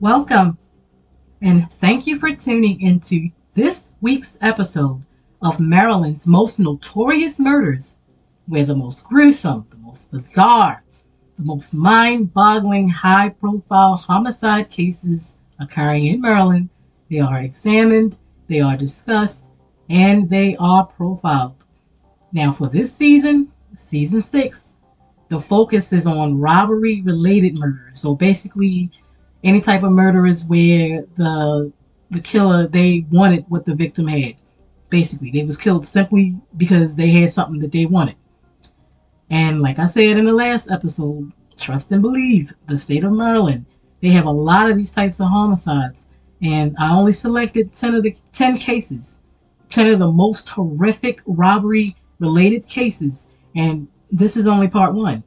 Welcome, and thank you for tuning into this week's episode of Maryland's most notorious murders, where the most gruesome, the most bizarre, the most mind boggling, high profile homicide cases occurring in Maryland. They are examined, they are discussed, and they are profiled. Now, for this season, season six, the focus is on robbery related murders. So basically, any type of murders where the the killer they wanted what the victim had. Basically, they was killed simply because they had something that they wanted. And like I said in the last episode, trust and believe the state of Maryland, they have a lot of these types of homicides. And I only selected 10 of the 10 cases, 10 of the most horrific robbery related cases. And this is only part one.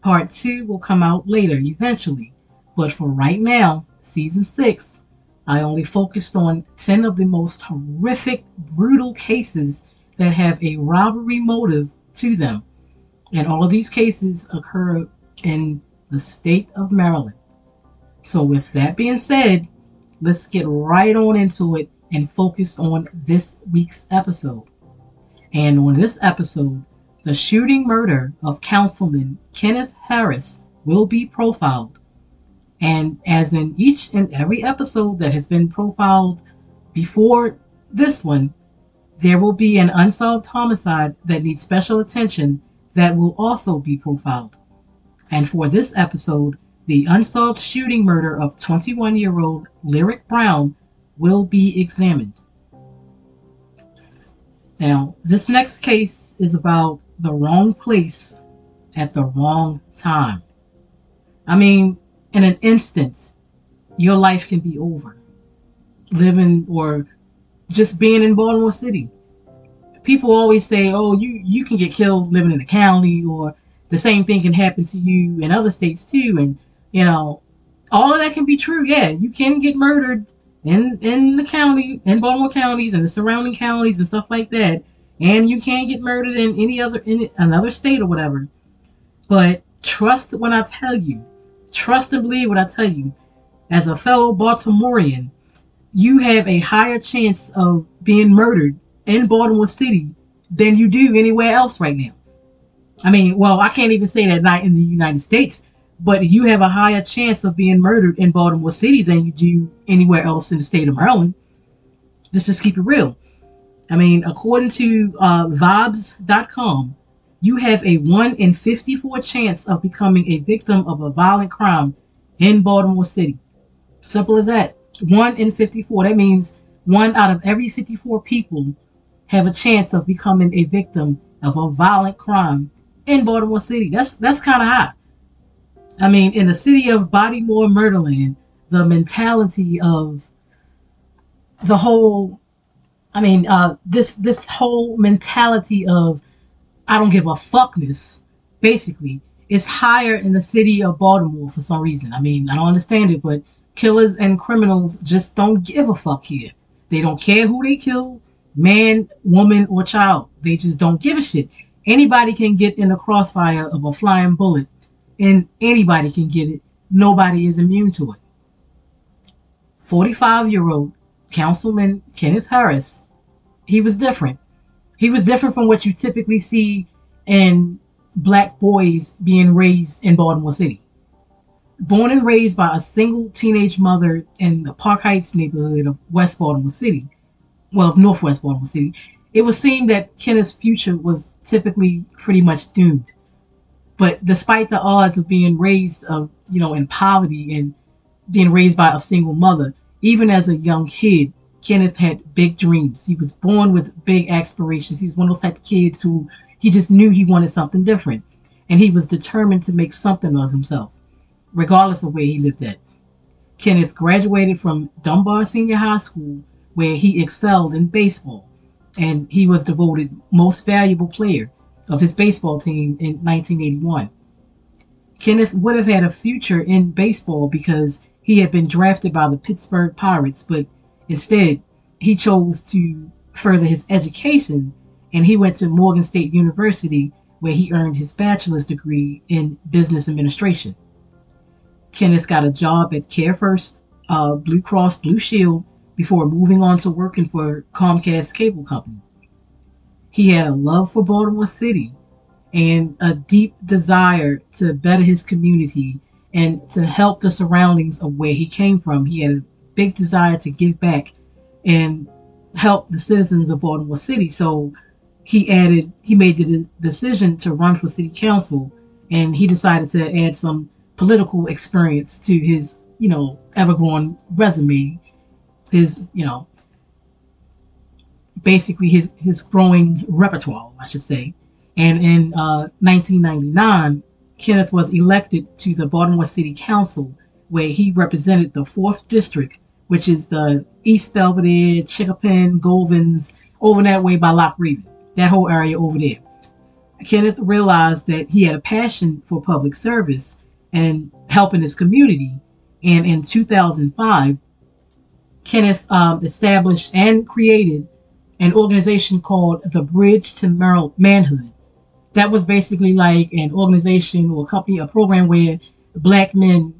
Part two will come out later, eventually. But for right now, season six, I only focused on 10 of the most horrific, brutal cases that have a robbery motive to them. And all of these cases occur in the state of Maryland. So, with that being said, let's get right on into it and focus on this week's episode. And on this episode, the shooting murder of Councilman Kenneth Harris will be profiled. And as in each and every episode that has been profiled before this one, there will be an unsolved homicide that needs special attention that will also be profiled. And for this episode, the unsolved shooting murder of 21 year old Lyric Brown will be examined. Now, this next case is about the wrong place at the wrong time. I mean, in an instant, your life can be over. Living or just being in Baltimore City. People always say, oh, you, you can get killed living in the county, or the same thing can happen to you in other states too. And, you know, all of that can be true. Yeah, you can get murdered in in the county, in Baltimore counties and the surrounding counties and stuff like that and you can't get murdered in any other in another state or whatever. But trust when I tell you, trust and believe what I tell you. As a fellow Baltimorean, you have a higher chance of being murdered in Baltimore City than you do anywhere else right now. I mean, well, I can't even say that not in the United States, but you have a higher chance of being murdered in Baltimore City than you do anywhere else in the state of Maryland. Let's just keep it real. I mean, according to uh, Vibes.com, you have a 1 in 54 chance of becoming a victim of a violent crime in Baltimore City. Simple as that. 1 in 54. That means one out of every 54 people have a chance of becoming a victim of a violent crime in Baltimore City. That's that's kind of high. I mean, in the city of Bodymore, Murderland, the mentality of the whole I mean, uh, this this whole mentality of I don't give a fuckness, basically, is higher in the city of Baltimore for some reason. I mean, I don't understand it, but killers and criminals just don't give a fuck here. They don't care who they kill, man, woman, or child. They just don't give a shit. Anybody can get in the crossfire of a flying bullet, and anybody can get it. Nobody is immune to it. 45 year old Councilman Kenneth Harris he was different. He was different from what you typically see in black boys being raised in Baltimore City. Born and raised by a single teenage mother in the Park Heights neighborhood of West Baltimore City, well, of Northwest Baltimore City, it was seen that Kenneth's future was typically pretty much doomed. But despite the odds of being raised of, you know, in poverty and being raised by a single mother, even as a young kid, Kenneth had big dreams. He was born with big aspirations. He was one of those type of kids who he just knew he wanted something different. And he was determined to make something of himself, regardless of where he lived at. Kenneth graduated from Dunbar Senior High School, where he excelled in baseball, and he was devoted most valuable player of his baseball team in 1981. Kenneth would have had a future in baseball because he had been drafted by the Pittsburgh Pirates, but Instead, he chose to further his education and he went to Morgan State University where he earned his bachelor's degree in business administration. Kenneth got a job at CareFirst uh, Blue Cross Blue Shield before moving on to working for Comcast Cable Company. He had a love for Baltimore City and a deep desire to better his community and to help the surroundings of where he came from. He had big desire to give back and help the citizens of Baltimore City. So he added, he made the decision to run for city council and he decided to add some political experience to his, you know, ever growing resume, his, you know, basically his, his growing repertoire, I should say. And in uh, 1999, Kenneth was elected to the Baltimore City Council, where he represented the 4th District, which is the East Belvedere, Chinquapin, Govans, over that way by Loch Raven, that whole area over there. Kenneth realized that he had a passion for public service and helping his community. And in 2005, Kenneth um, established and created an organization called the Bridge to Manhood. That was basically like an organization or a company, a program where black men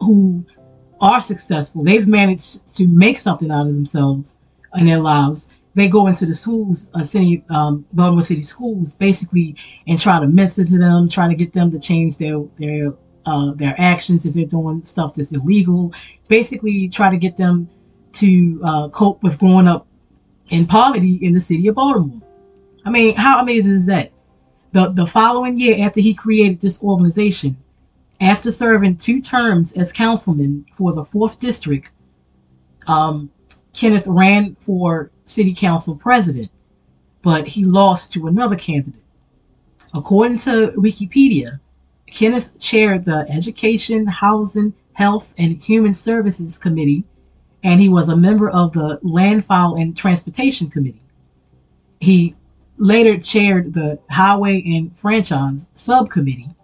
who are successful, they've managed to make something out of themselves in their lives. They go into the schools, uh, city, um, Baltimore City schools, basically, and try to mentor to them, try to get them to change their their uh, their actions if they're doing stuff that's illegal. Basically, try to get them to uh, cope with growing up in poverty in the city of Baltimore. I mean, how amazing is that? The, the following year, after he created this organization, after serving two terms as councilman for the 4th District, um, Kenneth ran for city council president, but he lost to another candidate. According to Wikipedia, Kenneth chaired the Education, Housing, Health, and Human Services Committee, and he was a member of the Landfile and Transportation Committee. He later chaired the Highway and Franchise Subcommittee,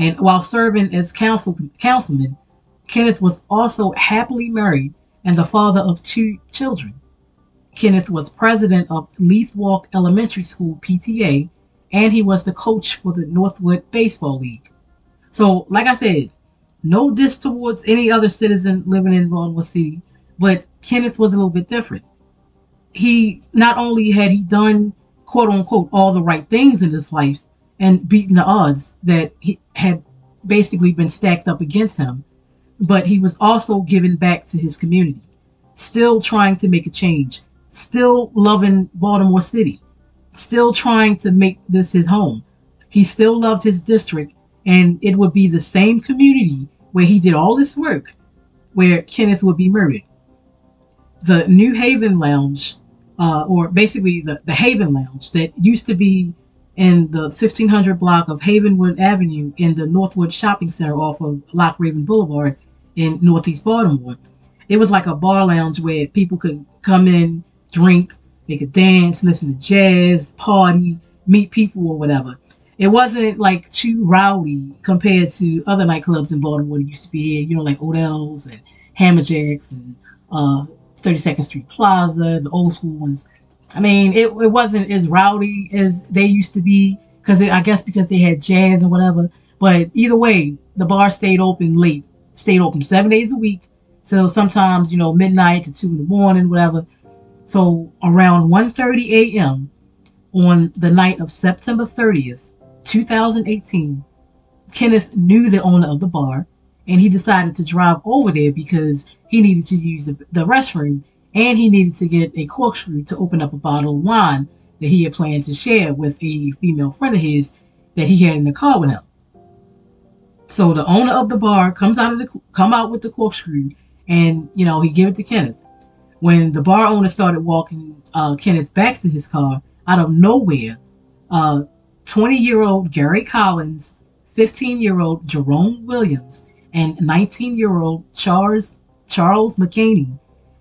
and while serving as council, councilman, Kenneth was also happily married and the father of two children. Kenneth was president of Leith Walk Elementary School PTA, and he was the coach for the Northwood Baseball League. So, like I said, no diss towards any other citizen living in Baltimore City, but Kenneth was a little bit different. He not only had he done quote unquote all the right things in his life and beaten the odds that he had basically been stacked up against him, but he was also giving back to his community, still trying to make a change, still loving Baltimore City, still trying to make this his home. He still loved his district and it would be the same community where he did all this work where Kenneth would be murdered. The New Haven Lounge, uh, or basically the, the Haven Lounge that used to be in the 1500 block of Havenwood Avenue in the Northwood Shopping Center off of Loch Raven Boulevard in Northeast Baltimore. It was like a bar lounge where people could come in, drink, they could dance, listen to jazz, party, meet people or whatever it wasn't like too rowdy compared to other nightclubs in Baltimore that used to be here, you know, like Odell's and Hammerjacks and uh, 32nd Street Plaza, the old school ones. I mean, it, it wasn't as rowdy as they used to be because I guess because they had jazz and whatever. But either way, the bar stayed open late, stayed open seven days a week. So sometimes, you know, midnight to two in the morning, whatever. So around 1.30 a.m. on the night of September 30th, 2018, Kenneth knew the owner of the bar and he decided to drive over there because he needed to use the, the restroom and he needed to get a corkscrew to open up a bottle of wine that he had planned to share with a female friend of his that he had in the car with him. So the owner of the bar comes out of the come out with the corkscrew and you know he give it to Kenneth. When the bar owner started walking uh, Kenneth back to his car, out of nowhere, uh, 20 year old Gary Collins, 15 year old Jerome Williams, and 19 year old Charles, Charles McCaney.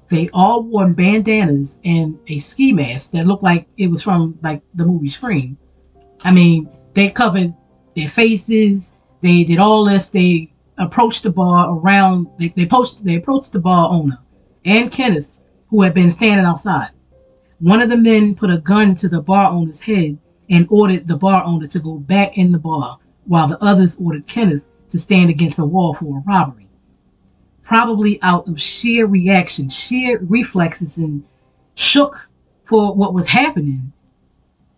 They all wore bandanas and a ski mask that looked like it was from like the movie Scream. I mean, they covered their faces. They did all this. They approached the bar around. They they, post, they approached the bar owner and Kenneth, who had been standing outside. One of the men put a gun to the bar owner's head and ordered the bar owner to go back in the bar, while the others ordered Kenneth to stand against a wall for a robbery. Probably out of sheer reaction, sheer reflexes, and shook for what was happening.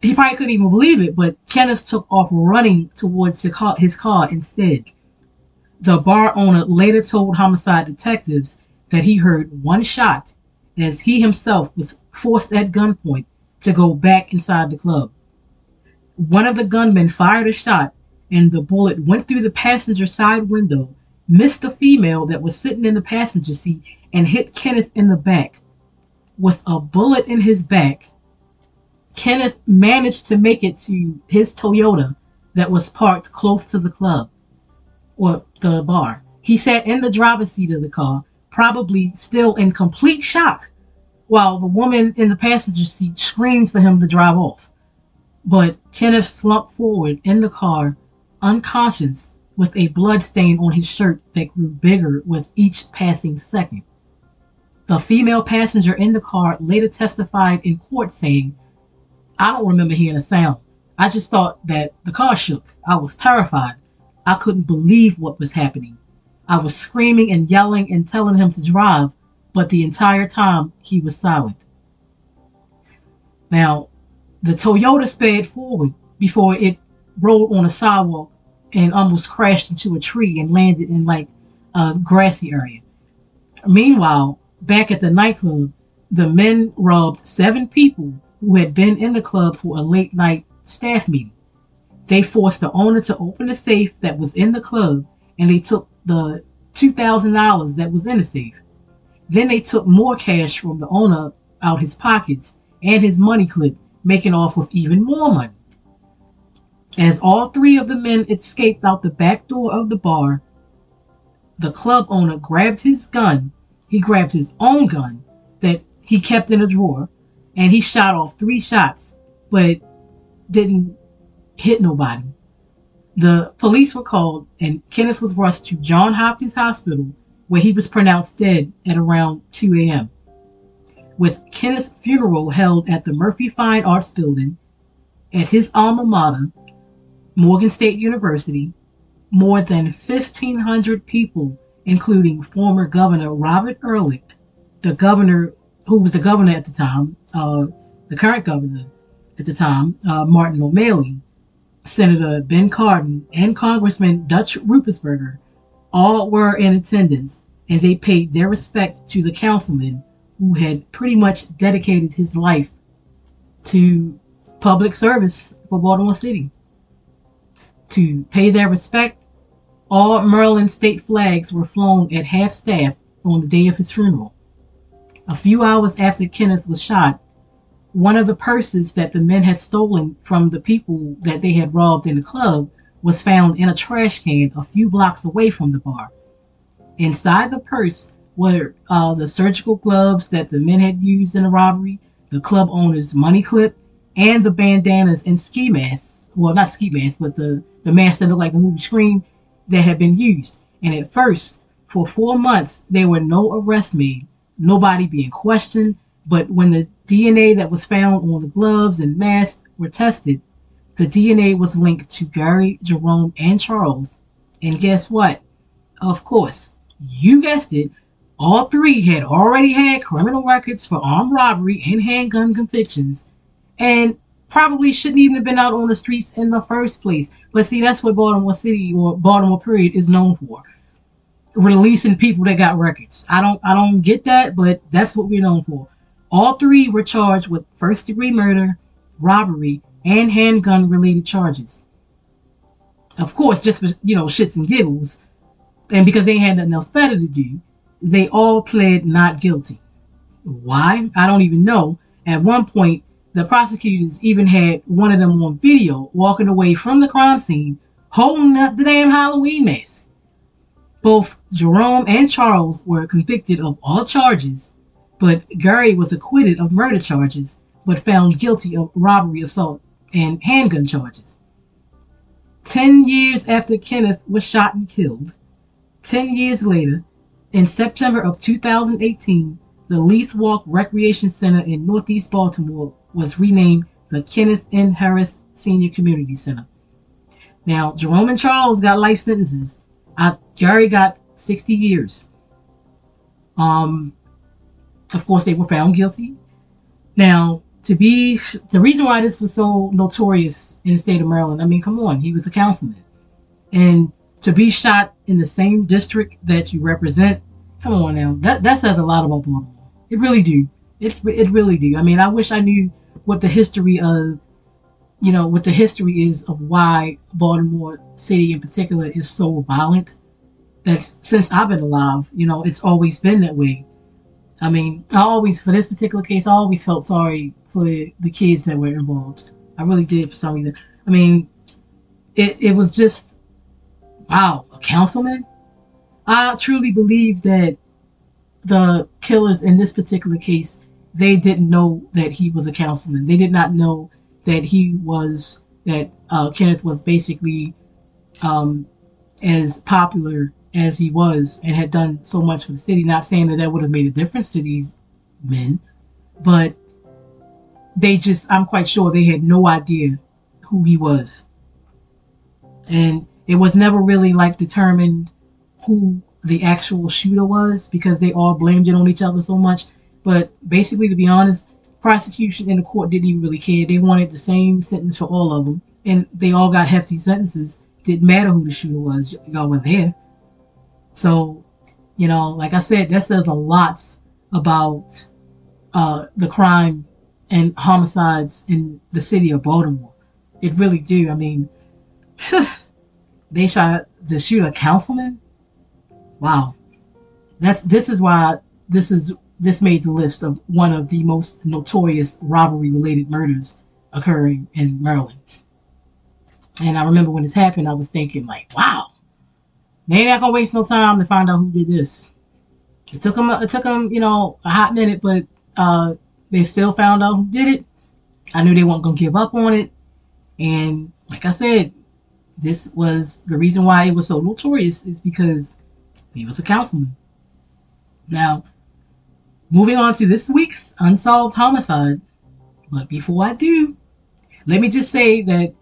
He probably couldn't even believe it, but Kenneth took off running towards his car instead. The bar owner later told homicide detectives that he heard one shot as he himself was forced at gunpoint to go back inside the club. One of the gunmen fired a shot, and the bullet went through the passenger side window, missed a female that was sitting in the passenger seat, and hit Kenneth in the back. With a bullet in his back, Kenneth managed to make it to his Toyota that was parked close to the club or the bar. He sat in the driver's seat of the car, probably still in complete shock while the woman in the passenger seat screamed for him to drive off. But Kenneth slumped forward in the car, unconscious, with a blood stain on his shirt that grew bigger with each passing second. The female passenger in the car later testified in court saying, I don't remember hearing a sound. I just thought that the car shook. I was terrified. I couldn't believe what was happening. I was screaming and yelling and telling him to drive, but the entire time he was silent. Now, the Toyota sped forward before it rolled on a sidewalk and almost crashed into a tree and landed in like a grassy area. Meanwhile, back at the nightclub, the men robbed seven people who had been in the club for a late night staff meeting. They forced the owner to open the safe that was in the club and they took the $2,000 that was in the safe. Then they took more cash from the owner out of his pockets and his money clip, making off with even more money. As all three of the men escaped out the back door of the bar, the club owner grabbed his gun. He grabbed his own gun that he kept in a drawer and he shot off three shots, but didn't hit nobody. The police were called and Kenneth was rushed to John Hopkins Hospital where he was pronounced dead at around 2 a.m. With Kenneth's funeral held at the Murphy Fine Arts Building at his alma mater, Morgan State University, more than 1,500 people, including former Governor Robert Ehrlich, the governor who was the governor at the time, uh, the current governor at the time, uh, Martin O'Malley, Senator Ben Cardin, and Congressman Dutch Ruppersberger all were in attendance and they paid their respect to the councilman who had pretty much dedicated his life to public service for Baltimore City. To pay their respect, all Maryland state flags were flown at half staff on the day of his funeral. A few hours after Kenneth was shot, one of the purses that the men had stolen from the people that they had robbed in the club was found in a trash can a few blocks away from the bar. Inside the purse were uh, the surgical gloves that the men had used in the robbery, the club owner's money clip, and the bandanas and ski masks. Well, not ski masks, but the, the masks that looked like the movie Scream that had been used. And at first, for four months, there were no arrests made, nobody being questioned. But when the DNA that was found on the gloves and masks were tested, the DNA was linked to Gary, Jerome, and Charles. And guess what? Of course, you guessed it, all three had already had criminal records for armed robbery and handgun convictions, and probably shouldn't even have been out on the streets in the first place. But see, that's what Baltimore City or Baltimore period is known for. Releasing people that got records. I don't I don't get that, but that's what we're known for. All three were charged with first degree murder, robbery, and handgun related charges. Of course, just for, you know, shits and giggles, and because they had nothing else better to do, they all pled not guilty. Why? I don't even know. At one point, the prosecutors even had one of them on video walking away from the crime scene holding up the damn Halloween mask. Both Jerome and Charles were convicted of all charges, but Gary was acquitted of murder charges but found guilty of robbery, assault, and handgun charges. Ten years after Kenneth was shot and killed, ten years later, in September of 2018, the Leith Walk Recreation Center in Northeast Baltimore was renamed the Kenneth N. Harris Senior Community Center. Now, Jerome and Charles got life sentences. I, Gary got 60 years. Um, of course, they were found guilty. Now, to be the reason why this was so notorious in the state of Maryland, I mean, come on, he was a councilman, and to be shot in the same district that you represent, come on now, that that says a lot about Baltimore. It really do. It it really do. I mean, I wish I knew what the history of, you know, what the history is of why Baltimore City in particular is so violent. That's since I've been alive, you know, it's always been that way. I mean, I always, for this particular case, I always felt sorry for the, kids that were involved. I really did for some reason. I mean, it, it was just, wow, a councilman? I truly believe that the killers in this particular case, they didn't know that he was a councilman. They did not know that he was, that uh, Kenneth was basically um, as popular as he was and had done so much for the city. Not saying that that would have made a difference to these men, but they just, I'm quite sure they had no idea who he was. And it was never really like determined who the actual shooter was because they all blamed it on each other so much. But basically, to be honest, prosecution and the court didn't even really care. They wanted the same sentence for all of them, and they all got hefty sentences. Didn't matter who the shooter was, y'all were there. So, you know, like I said, that says a lot about uh, the crime and homicides in the city of Baltimore. It really do. I mean, they shot to shoot a councilman. Wow, that's this is why this is this made the list of one of the most notorious robbery-related murders occurring in Maryland. And I remember when this happened, I was thinking like, wow, they not gonna waste no time to find out who did this. It took them, it took them, you know, a hot minute, but uh, they still found out who did it. I knew they weren't gonna give up on it, and like I said, this was the reason why it was so notorious is because he was a councilman. Now, moving on to this week's unsolved homicide, but before I do, let me just say that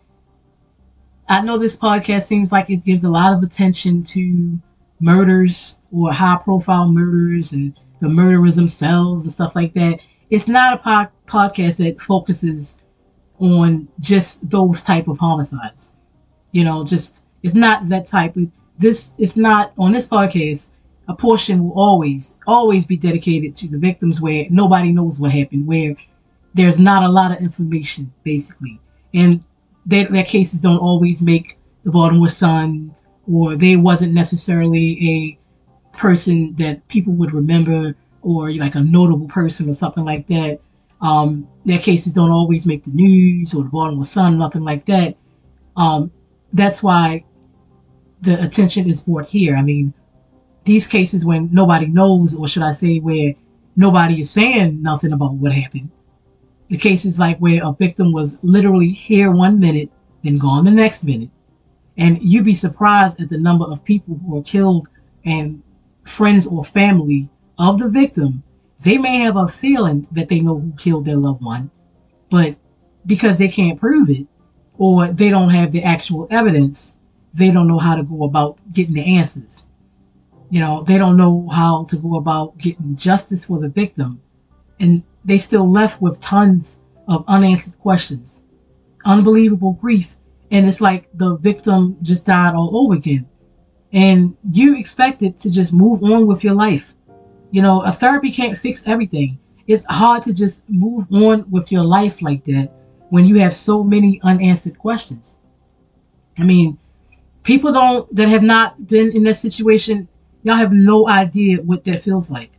I know this podcast seems like it gives a lot of attention to murders or high profile murders and the murderers themselves and stuff like that. It's not a po- podcast that focuses on just those type of homicides. You know, just it's not that type of this is not on this podcast a portion will always always be dedicated to the victims where nobody knows what happened where there's not a lot of information basically and they, their cases don't always make the Baltimore Sun, or they wasn't necessarily a person that people would remember, or like a notable person or something like that. Um, their cases don't always make the news or the Baltimore Sun, nothing like that. Um, that's why the attention is brought here. I mean, these cases when nobody knows, or should I say, where nobody is saying nothing about what happened, the cases like where a victim was literally here one minute, then gone the next minute. And you'd be surprised at the number of people who are killed and friends or family of the victim. They may have a feeling that they know who killed their loved one, but because they can't prove it or they don't have the actual evidence, they don't know how to go about getting the answers. You know, they don't know how to go about getting justice for the victim. And they still left with tons of unanswered questions, unbelievable grief, and it's like the victim just died all over again. And you expect it to just move on with your life. You know, a therapy can't fix everything. It's hard to just move on with your life like that when you have so many unanswered questions. I mean, people don't that have not been in that situation, y'all have no idea what that feels like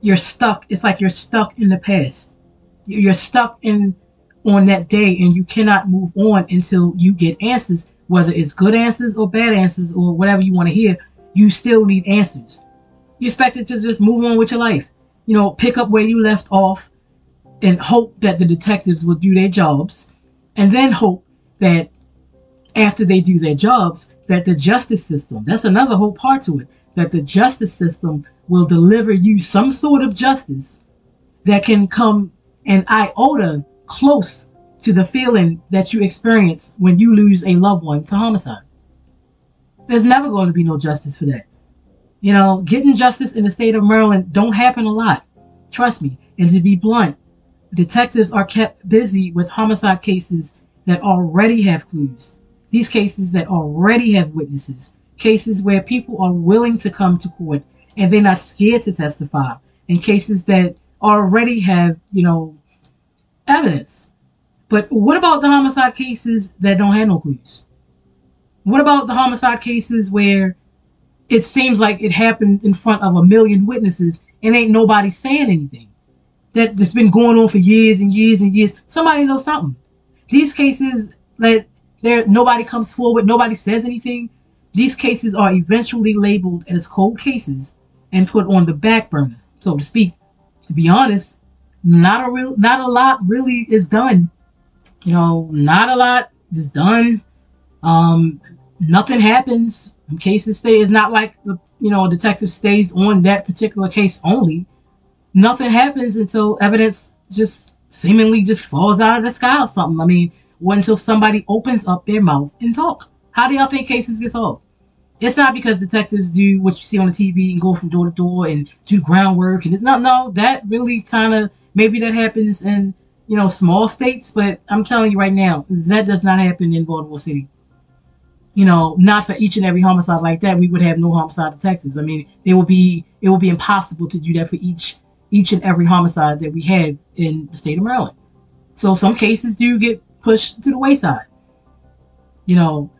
you're stuck. It's like you're stuck in the past. You're stuck in on that day and you cannot move on until you get answers, whether it's good answers or bad answers or whatever you want to hear. You still need answers. You expected to just move on with your life. You know, pick up where you left off and hope that the detectives will do their jobs and then hope that after they do their jobs that the justice system that's another whole part to it that the justice system will deliver you some sort of justice that can come an iota close to the feeling that you experience when you lose a loved one to homicide. There's never going to be no justice for that. You know, getting justice in the state of Maryland don't happen a lot. Trust me. And to be blunt, detectives are kept busy with homicide cases that already have clues. These cases that already have witnesses. Cases where people are willing to come to court and they're not scared to testify. And cases that already have, you know, evidence. But what about the homicide cases that don't have no clues? What about the homicide cases where it seems like it happened in front of a million witnesses and ain't nobody saying anything? That that's been going on for years and years and years. Somebody knows something. These cases that there nobody comes forward, nobody says anything. These cases are eventually labeled as cold cases and put on the back burner, so to speak. To be honest, not a real not a lot really is done. You know, not a lot is done. Um, nothing happens. Cases stay. It's not like the you know a detective stays on that particular case only. Nothing happens until evidence just seemingly just falls out of the sky or something. I mean, until somebody opens up their mouth and talk. How do y'all think cases get solved? It's not because detectives do what you see on the TV and go from door to door and do groundwork and it's not no, that really kind of maybe that happens in, you know, small states, but I'm telling you right now, that does not happen in Baltimore City. You know, not for each and every homicide like that, we would have no homicide detectives. I mean, it would be it would be impossible to do that for each each and every homicide that we have in the state of Maryland. So some cases do get pushed to the wayside. You know,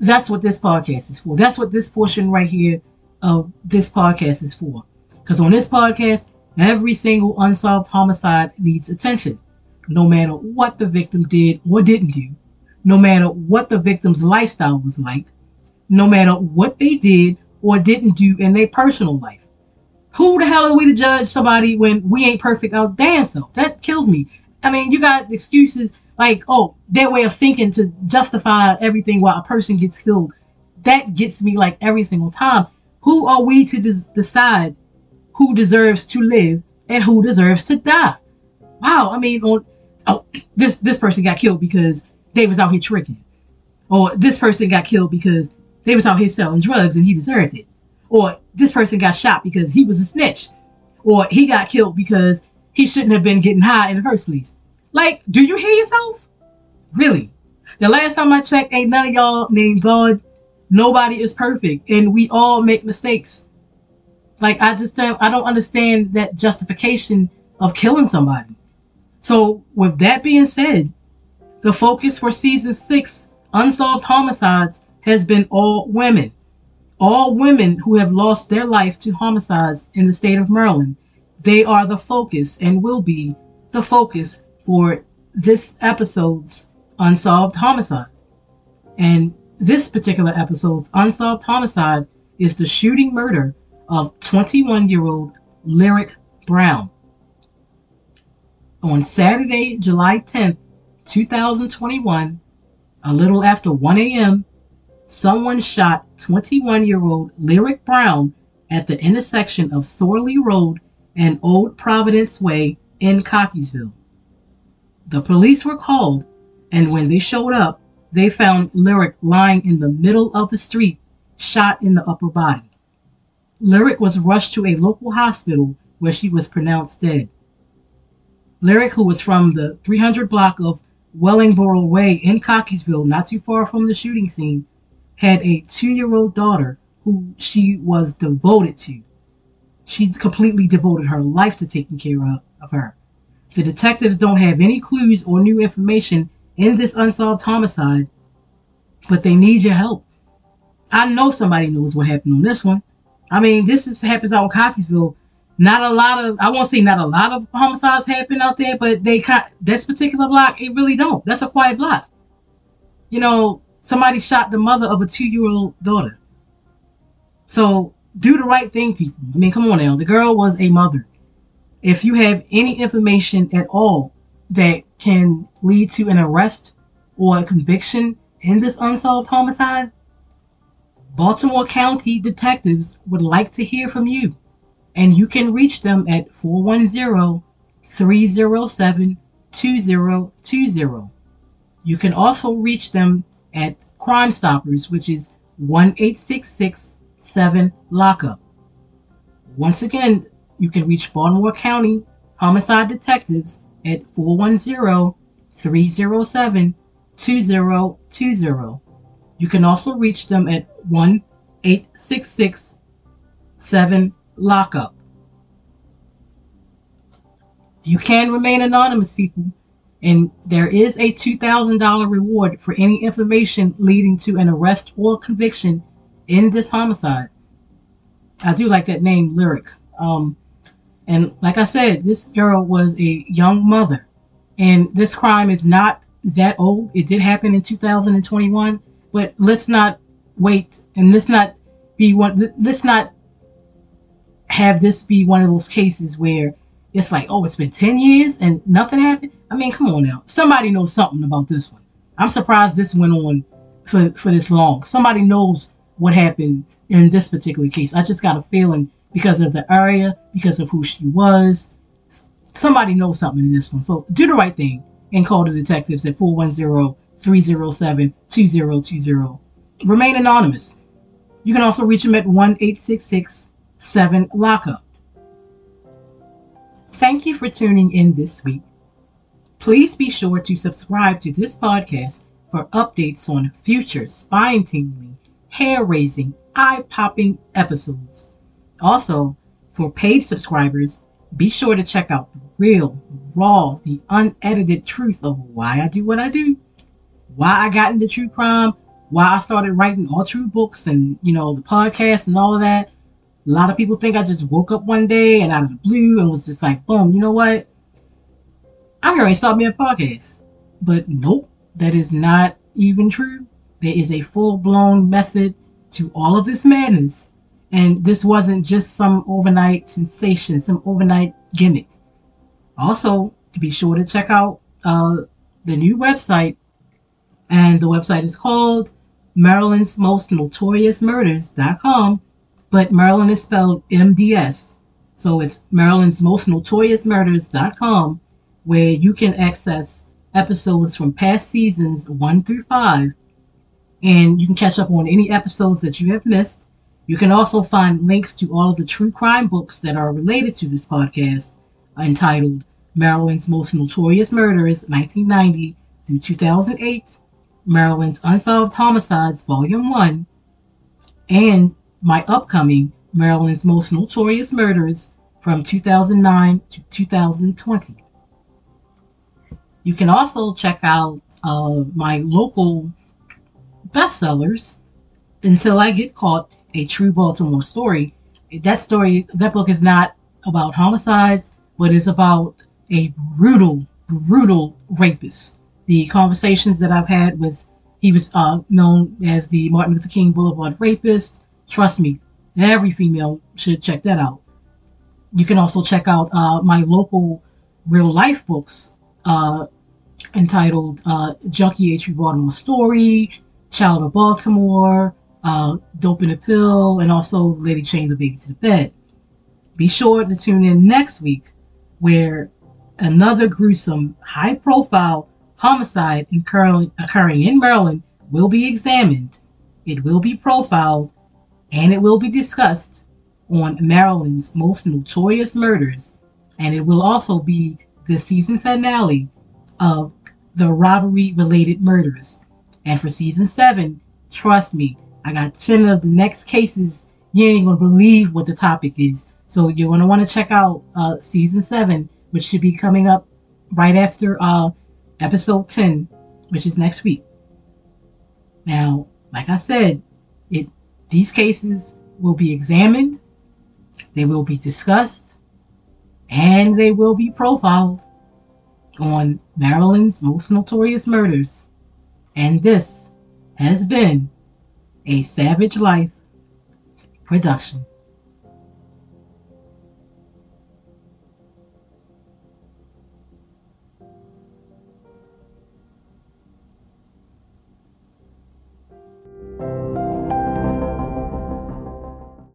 that's what this podcast is for. That's what this portion right here of this podcast is for. Because on this podcast, every single unsolved homicide needs attention, no matter what the victim did or didn't do, no matter what the victim's lifestyle was like, no matter what they did or didn't do in their personal life. Who the hell are we to judge somebody when we ain't perfect our damn self? That kills me. I mean, you got excuses like, oh, their way of thinking to justify everything while a person gets killed. That gets me like every single time. Who are we to des- decide who deserves to live and who deserves to die? Wow, I mean, on, oh, this this person got killed because they was out here tricking, or this person got killed because they was out here selling drugs and he deserved it, or this person got shot because he was a snitch, or he got killed because he shouldn't have been getting high in the first place. Like, do you hear yourself? Really? The last time I checked, ain't none of y'all named God. Nobody is perfect, and we all make mistakes. Like, I just don't, I don't understand that justification of killing somebody. So, with that being said, the focus for season six, Unsolved Homicides, has been all women. All women who have lost their life to homicides in the state of Maryland. They are the focus and will be the focus for this episode's Unsolved Homicide. And this particular episode's Unsolved Homicide is the shooting murder of 21 year old Lyric Brown. On Saturday, July 10th, 2021, a little after 1 a.m., someone shot 21 year old Lyric Brown at the intersection of Sorley Road and Old Providence Way in Cockeysville. The police were called, and when they showed up, they found Lyric lying in the middle of the street, shot in the upper body. Lyric was rushed to a local hospital where she was pronounced dead. Lyric, who was from the 300 block of Wellingborough Way in Cockeysville, not too far from the shooting scene, had a two year old daughter who she was devoted to. She completely devoted her life to taking care of her. The detectives don't have any clues or new information in this unsolved homicide, but they need your help. I know somebody knows what happened on this one. I mean, this is happens out in Cockeysville. Not a lot of, I won't say not a lot of homicides happen out there, but they this particular block, it really don't. That's a quiet block. You know, somebody shot the mother of a two-year-old daughter. So do the right thing, people. I mean, come on now. The girl was a mother. If you have any information at all that can lead to an arrest or a conviction in this unsolved homicide, Baltimore County detectives would like to hear from you. And you can reach them at 410 307 2020. You can also reach them at Crime Stoppers, which is 1 7 Lockup. Once again, you can reach Baltimore County Homicide Detectives at 410 307 2020. You can also reach them at 1 866 7 Lockup. You can remain anonymous, people, and there is a $2,000 reward for any information leading to an arrest or conviction in this homicide. I do like that name, Lyric. Um, and like I said, this girl was a young mother, and this crime is not that old. It did happen in 2021, but let's not wait and let's not be one. Let's not have this be one of those cases where it's like, oh, it's been 10 years and nothing happened. I mean, come on now. Somebody knows something about this one. I'm surprised this went on for, for this long. Somebody knows what happened in this particular case. I just got a feeling because of the area, because of who she was. Somebody knows something in this one. So do the right thing and call the detectives at 410-307-2020. Remain anonymous. You can also reach them at 1-866-7-LOCKUP. Thank you for tuning in this week. Please be sure to subscribe to this podcast for updates on future spine tingling, hair raising, eye popping episodes. Also, for paid subscribers, be sure to check out the real, raw, the unedited truth of why I do what I do, why I got into true crime, why I started writing all true books and, you know, the podcast and all of that. A lot of people think I just woke up one day and out of the blue and was just like, boom, you know what? I'm going to start me a podcast. But nope, that is not even true. There is a full blown method to all of this madness. And this wasn't just some overnight sensation, some overnight gimmick. Also, be sure to check out uh, the new website. And the website is called Maryland's Most Notorious Murders.com but Maryland is spelled MDS. So it's Maryland's Most Notorious Murders.com, where you can access episodes from past seasons one through five, and you can catch up on any episodes that you have missed. You can also find links to all of the true crime books that are related to this podcast, entitled Maryland's Most Notorious Murders, 1990 through 2008, Maryland's Unsolved Homicides, Volume 1, and my upcoming Maryland's Most Notorious Murders from 2009 to 2020. You can also check out uh, my local bestsellers, Until I Get Caught, a true Baltimore story. That story, that book is not about homicides, but it's about a brutal, brutal rapist. The conversations that I've had with, he was uh, known as the Martin Luther King Boulevard rapist. Trust me, every female should check that out. You can also check out uh, my local real life books uh, entitled uh, Junkie H. Baltimore Story, Child of Baltimore, uh, Dope in a Pill, and also Lady Chained the Baby to the Bed. Be sure to tune in next week where another gruesome, high profile homicide occurring, occurring in Maryland will be examined. It will be profiled and it will be discussed on Maryland's most notorious murders, and it will also be the season finale of the robbery related murders. And for season seven, trust me, I got 10 of the next cases. You ain't even gonna believe what the topic is. So you're gonna want to check out uh, season seven, which should be coming up right after uh, episode 10, which is next week. Now, like I said, it these cases will be examined, they will be discussed, and they will be profiled on Maryland's most notorious murders. And this has been a Savage Life production.